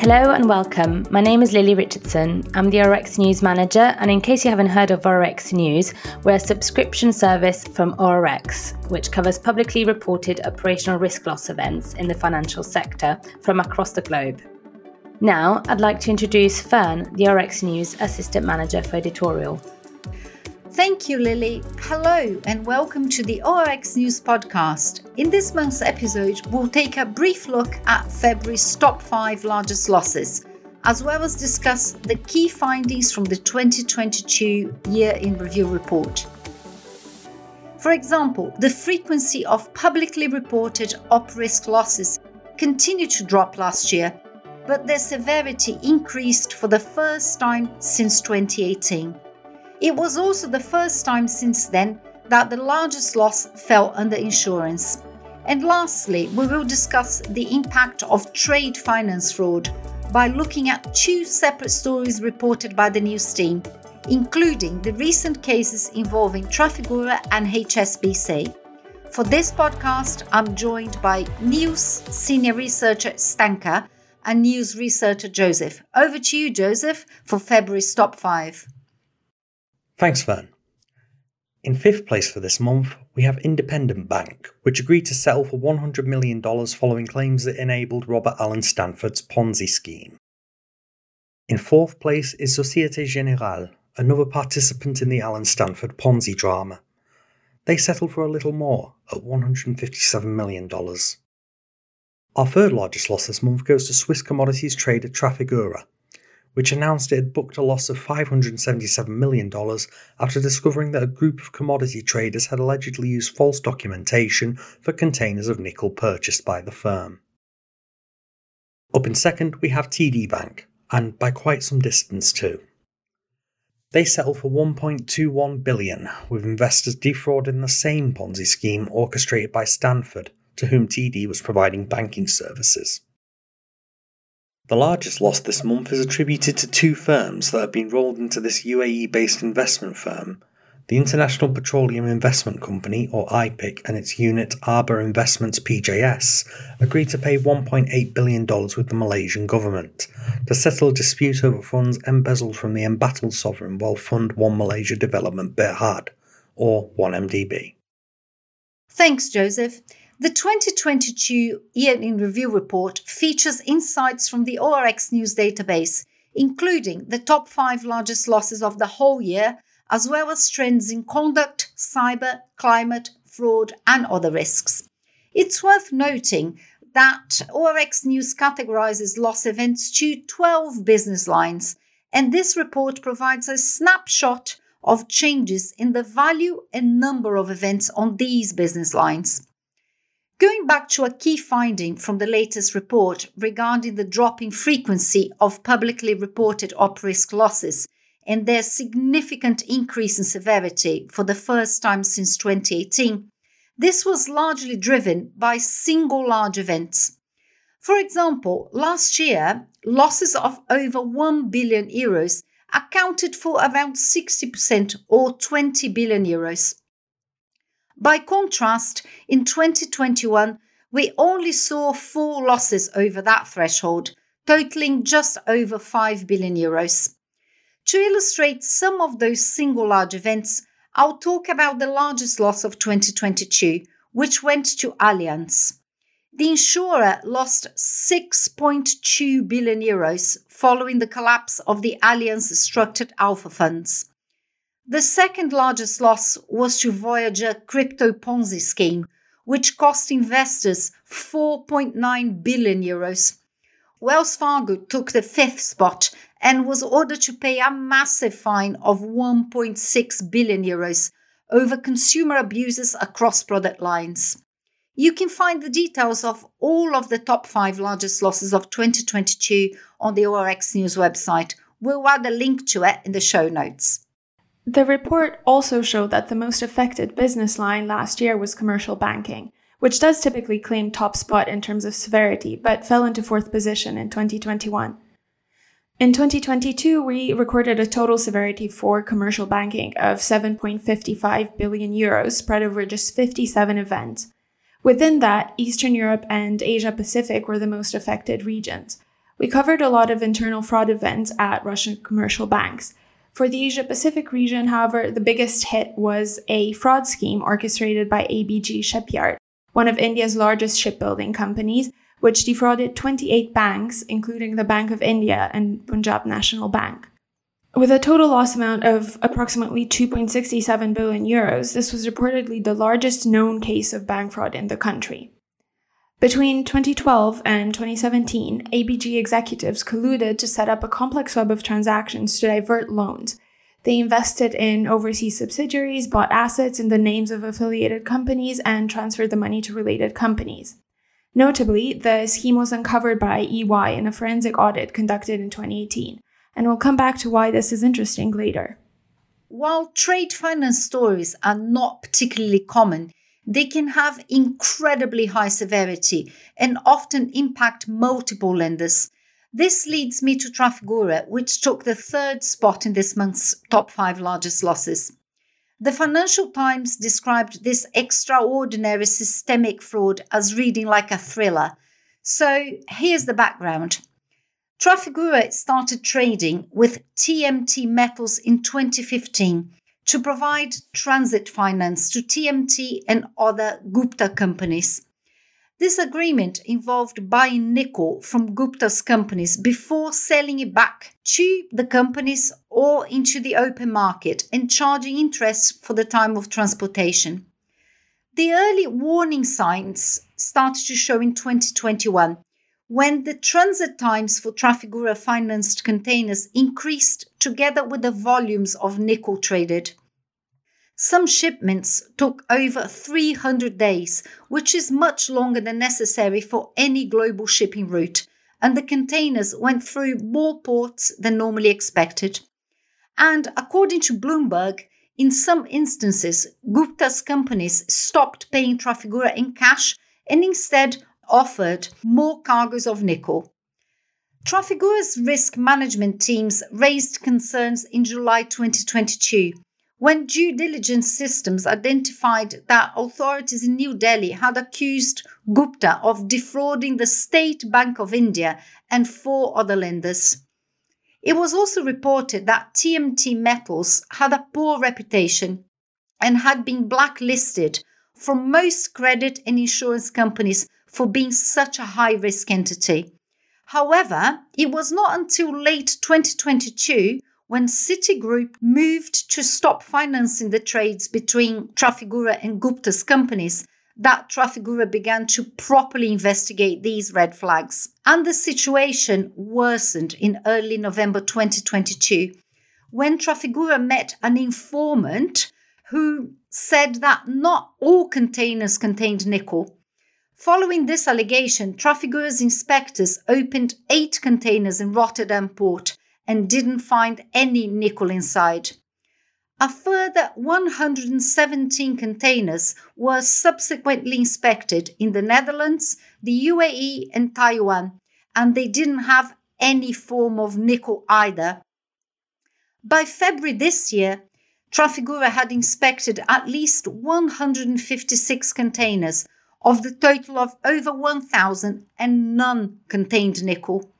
Hello and welcome. My name is Lily Richardson. I'm the ORX News Manager, and in case you haven't heard of ORX News, we're a subscription service from ORX, which covers publicly reported operational risk loss events in the financial sector from across the globe. Now, I'd like to introduce Fern, the ORX News Assistant Manager for Editorial. Thank you, Lily. Hello, and welcome to the ORX News Podcast. In this month's episode, we'll take a brief look at February's top five largest losses, as well as discuss the key findings from the 2022 Year in Review report. For example, the frequency of publicly reported op risk losses continued to drop last year, but their severity increased for the first time since 2018. It was also the first time since then that the largest loss fell under insurance. And lastly, we will discuss the impact of trade finance fraud by looking at two separate stories reported by the news team, including the recent cases involving Trafigura and HSBC. For this podcast, I'm joined by News Senior Researcher Stanka and News Researcher Joseph. Over to you, Joseph, for February's top five. Thanks, Fern. In fifth place for this month, we have Independent Bank, which agreed to settle for $100 million following claims that enabled Robert Allen Stanford's Ponzi scheme. In fourth place is Societe Generale, another participant in the Allen Stanford Ponzi drama. They settled for a little more, at $157 million. Our third largest loss this month goes to Swiss commodities trader Trafigura, which announced it had booked a loss of $577 million after discovering that a group of commodity traders had allegedly used false documentation for containers of nickel purchased by the firm. Up in second, we have TD Bank, and by quite some distance too. They settled for 1.21 billion, with investors defrauding the same Ponzi scheme orchestrated by Stanford, to whom TD was providing banking services. The largest loss this month is attributed to two firms that have been rolled into this UAE based investment firm. The International Petroleum Investment Company, or IPIC, and its unit Aabar Investments PJS agreed to pay $1.8 billion with the Malaysian government to settle a dispute over funds embezzled from the embattled sovereign wealth fund One Malaysia Development Berhad, or 1MDB. Thanks, Joseph. The 2022 Year in Review report features insights from the ORX News database, including the top five largest losses of the whole year, as well as trends in conduct, cyber, climate, fraud, and other risks. It's worth noting that ORX News categorizes loss events to 12 business lines, and this report provides a snapshot of changes in the value and number of events on these business lines. Going back to a key finding from the latest report regarding the drop in frequency of publicly reported op risk losses and their significant increase in severity for the first time since 2018, this was largely driven by single large events. For example, last year, losses of over 1 billion euros accounted for around 60% or 20 billion euros. By contrast, in 2021, we only saw four losses over that threshold, totaling just over 5 billion euros. To illustrate some of those single large events, I'll talk about the largest loss of 2022, which went to Allianz. The insurer lost 6.2 billion euros following the collapse of the Allianz structured alpha funds. The second largest loss was to Voyager crypto Ponzi scheme, which cost investors 4.9 billion euros. Wells Fargo took the fifth spot and was ordered to pay a massive fine of 1.6 billion euros over consumer abuses across product lines. You can find the details of all of the top five largest losses of 2022 on the ORX News website. We'll add a link to it in the show notes. The report also showed that the most affected business line last year was commercial banking, which does typically claim top spot in terms of severity, but fell into fourth position in 2021. In 2022, we recorded a total severity for commercial banking of 7.55 billion euros spread over just 57 events. Within that, Eastern Europe and Asia Pacific were the most affected regions, We covered a lot of internal fraud events at Russian commercial banks. For the Asia Pacific region, however, the biggest hit was a fraud scheme orchestrated by ABG Shipyard, one of India's largest shipbuilding companies, which defrauded 28 banks, including the Bank of India and Punjab National Bank. With a total loss amount of approximately 2.67 billion euros, this was reportedly the largest known case of bank fraud in the country. Between 2012 and 2017, ABG executives colluded to set up a complex web of transactions to divert loans. They invested in overseas subsidiaries, bought assets in the names of affiliated companies, and transferred the money to related companies. Notably, the scheme was uncovered by EY in a forensic audit conducted in 2018, and we'll come back to why this is interesting later. While trade finance stories are not particularly common, they can have incredibly high severity and often impact multiple lenders. This leads me to Trafigura, which took the third spot in this month's top five largest losses. The Financial Times described this extraordinary systemic fraud as reading like a thriller. So here's the background. Trafigura started trading with TMT Metals in 2015 to provide transit finance to TMT and other Gupta companies. This agreement involved buying nickel from Gupta's companies before selling it back to the companies or into the open market and charging interest for the time of transportation. The early warning signs started to show in 2021 when the transit times for Trafigura financed containers increased together with the volumes of nickel traded. Some shipments took over 300 days, which is much longer than necessary for any global shipping route, and the containers went through more ports than normally expected. And according to Bloomberg, in some instances, Gupta's companies stopped paying Trafigura in cash and instead offered more cargoes of nickel. Trafigura's risk management teams raised concerns in July 2022 when due diligence systems identified that authorities in New Delhi had accused Gupta of defrauding the State Bank of India and four other lenders. It was also reported that TMT Metals had a poor reputation and had been blacklisted from most credit and insurance companies for being such a high risk entity. However, it was not until late 2022 when Citigroup moved to stop financing the trades between Trafigura and Gupta's companies, that Trafigura began to properly investigate these red flags. And the situation worsened in early November 2022 when Trafigura met an informant who said that not all containers contained nickel. Following this allegation, Trafigura's inspectors opened eight containers in Rotterdam port and didn't find any nickel inside. A further 117 containers were subsequently inspected in the Netherlands, the UAE, and Taiwan, and they didn't have any form of nickel either. By February this year, Trafigura had inspected at least 156 containers of the total of over 1,000 and none contained nickel.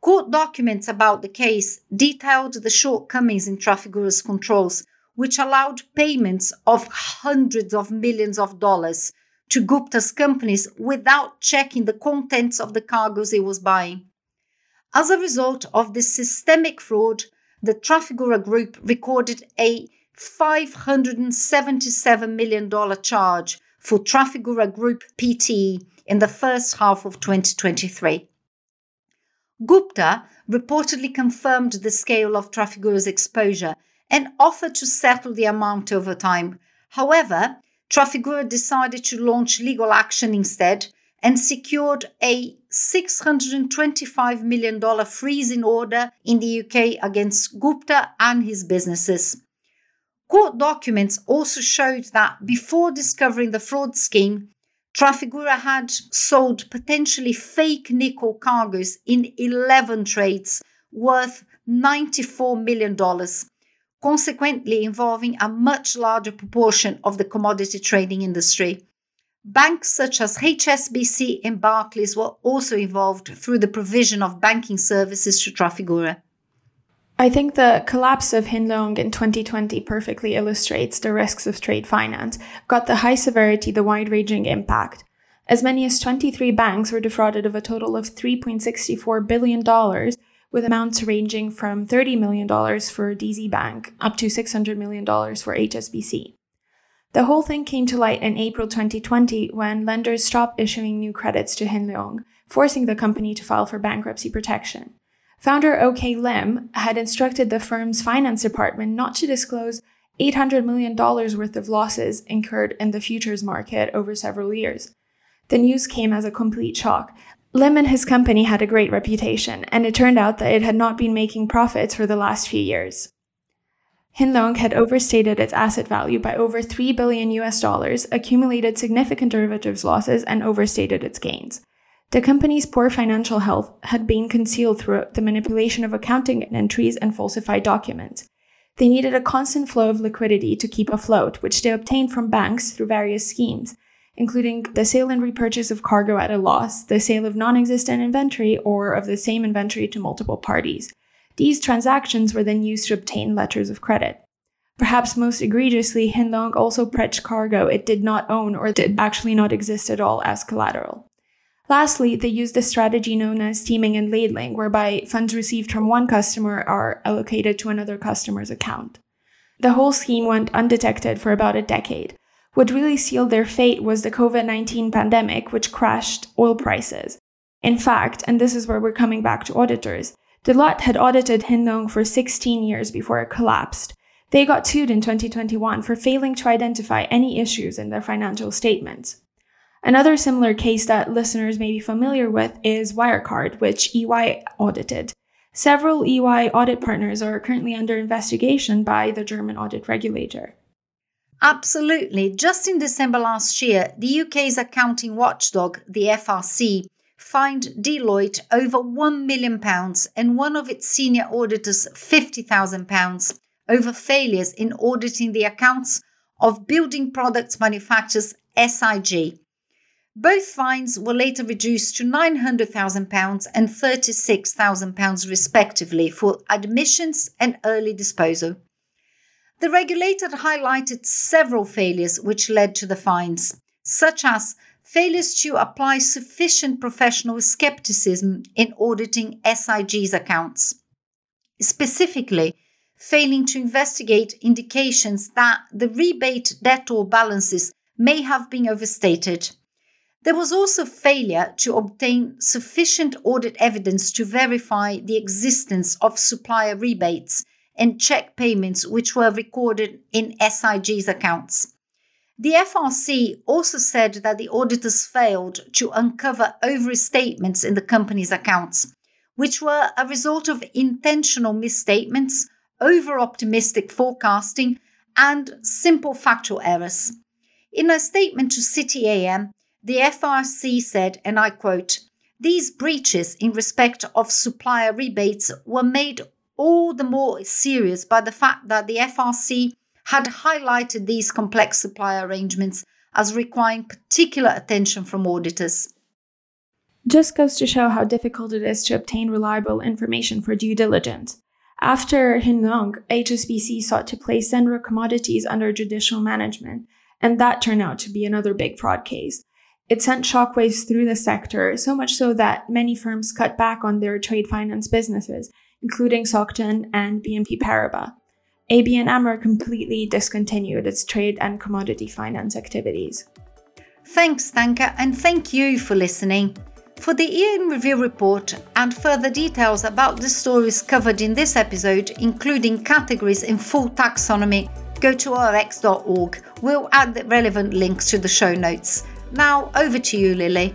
Court documents about the case detailed the shortcomings in Trafigura's controls, which allowed payments of hundreds of millions of dollars to Gupta's companies without checking the contents of the cargoes he was buying. As a result of this systemic fraud, the Trafigura Group recorded a $577 million charge for Trafigura Group PTE in the first half of 2023. Gupta reportedly confirmed the scale of Trafigura's exposure and offered to settle the amount over time. However, Trafigura decided to launch legal action instead and secured a $625 million freezing order in the UK against Gupta and his businesses. Court documents also showed that before discovering the fraud scheme, Trafigura had sold potentially fake nickel cargoes in 11 trades worth $94 million, consequently involving a much larger proportion of the commodity trading industry. Banks such as HSBC and Barclays were also involved through the provision of banking services to Trafigura. I think the collapse of Hin Leong in 2020 perfectly illustrates the risks of trade finance, got the high severity, the wide ranging impact. As many as 23 banks were defrauded of a total of $3.64 billion, with amounts ranging from $30 million for DZ Bank up to $600 million for HSBC. The whole thing came to light in April 2020 when lenders stopped issuing new credits to Hin Leong, forcing the company to file for bankruptcy protection. Founder OK Lim had instructed the firm's finance department not to disclose $800 million worth of losses incurred in the futures market over several years. The news came as a complete shock. Lim and his company had a great reputation, and it turned out that it had not been making profits for the last few years. Hin Leong had overstated its asset value by over 3 billion US dollars, accumulated significant derivatives losses, and overstated its gains. The company's poor financial health had been concealed through the manipulation of accounting entries and falsified documents. They needed a constant flow of liquidity to keep afloat, which they obtained from banks through various schemes, including the sale and repurchase of cargo at a loss, the sale of non existent inventory, or of the same inventory to multiple parties. These transactions were then used to obtain letters of credit. Perhaps most egregiously, Hin Leong also pledged cargo it did not own or did actually not exist at all as collateral. Lastly, they used a strategy known as teeming and lading, whereby funds received from one customer are allocated to another customer's account. The whole scheme went undetected for about a decade, what really sealed their fate was the COVID 19 pandemic, which crashed oil prices. In fact, and this is where we're coming back to auditors, Deloitte had audited Hin for 16 years before it collapsed. They got sued in 2021 for failing to identify any issues in their financial statements. Another similar case that listeners may be familiar with is Wirecard, which EY audited. Several EY audit partners are currently under investigation by the German audit regulator. Absolutely. Just in December last year, the UK's accounting watchdog, the FRC, fined Deloitte over £1 million and one of its senior auditors £50,000 over failures in auditing the accounts of building products manufacturers SIG. Both fines were later reduced to £900,000 and £36,000 respectively for admissions and early disposal. The regulator highlighted several failures which led to the fines, such as failures to apply sufficient professional skepticism in auditing SIG's accounts. Specifically, failing to investigate indications that the rebate debtor balances may have been overstated. There was also failure to obtain sufficient audit evidence to verify the existence of supplier rebates and check payments which were recorded in SIG's accounts. The FRC also said that the auditors failed to uncover overstatements in the company's accounts, which were a result of intentional misstatements, over optimistic forecasting, and simple factual errors. In a statement to City AM, the FRC said, and I quote, these breaches in respect of supplier rebates were made all the more serious by the fact that the FRC had highlighted these complex supplier arrangements as requiring particular attention from auditors. Just goes to show how difficult it is to obtain reliable information for due diligence. After Hin Leong, HSBC sought to place Zenrock Commodities under judicial management, and that turned out to be another big fraud case. It sent shockwaves through the sector, so much so that many firms cut back on their trade finance businesses including SocGen and BNP Paribas. ABN AMRO completely discontinued its trade and commodity finance activities. Thanks, Stanka, and thank you for listening. For the year review report and further details about the stories covered in this episode, including categories in full taxonomy, go to orx.org. We'll add the relevant links to the show notes. Now, over to you, Lily.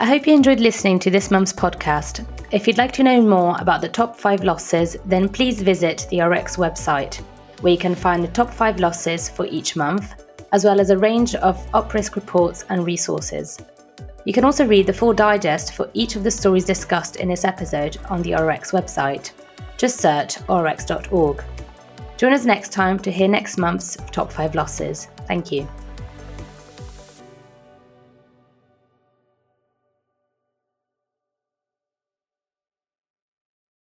I hope you enjoyed listening to this month's podcast. If you'd like to know more about the top five losses, then please visit the ORX website, where you can find the top five losses for each month, as well as a range of op risk reports and resources. You can also read the full digest for each of the stories discussed in this episode on the ORX website. Just search orx.org. Join us next time to hear next month's top five losses. Thank you.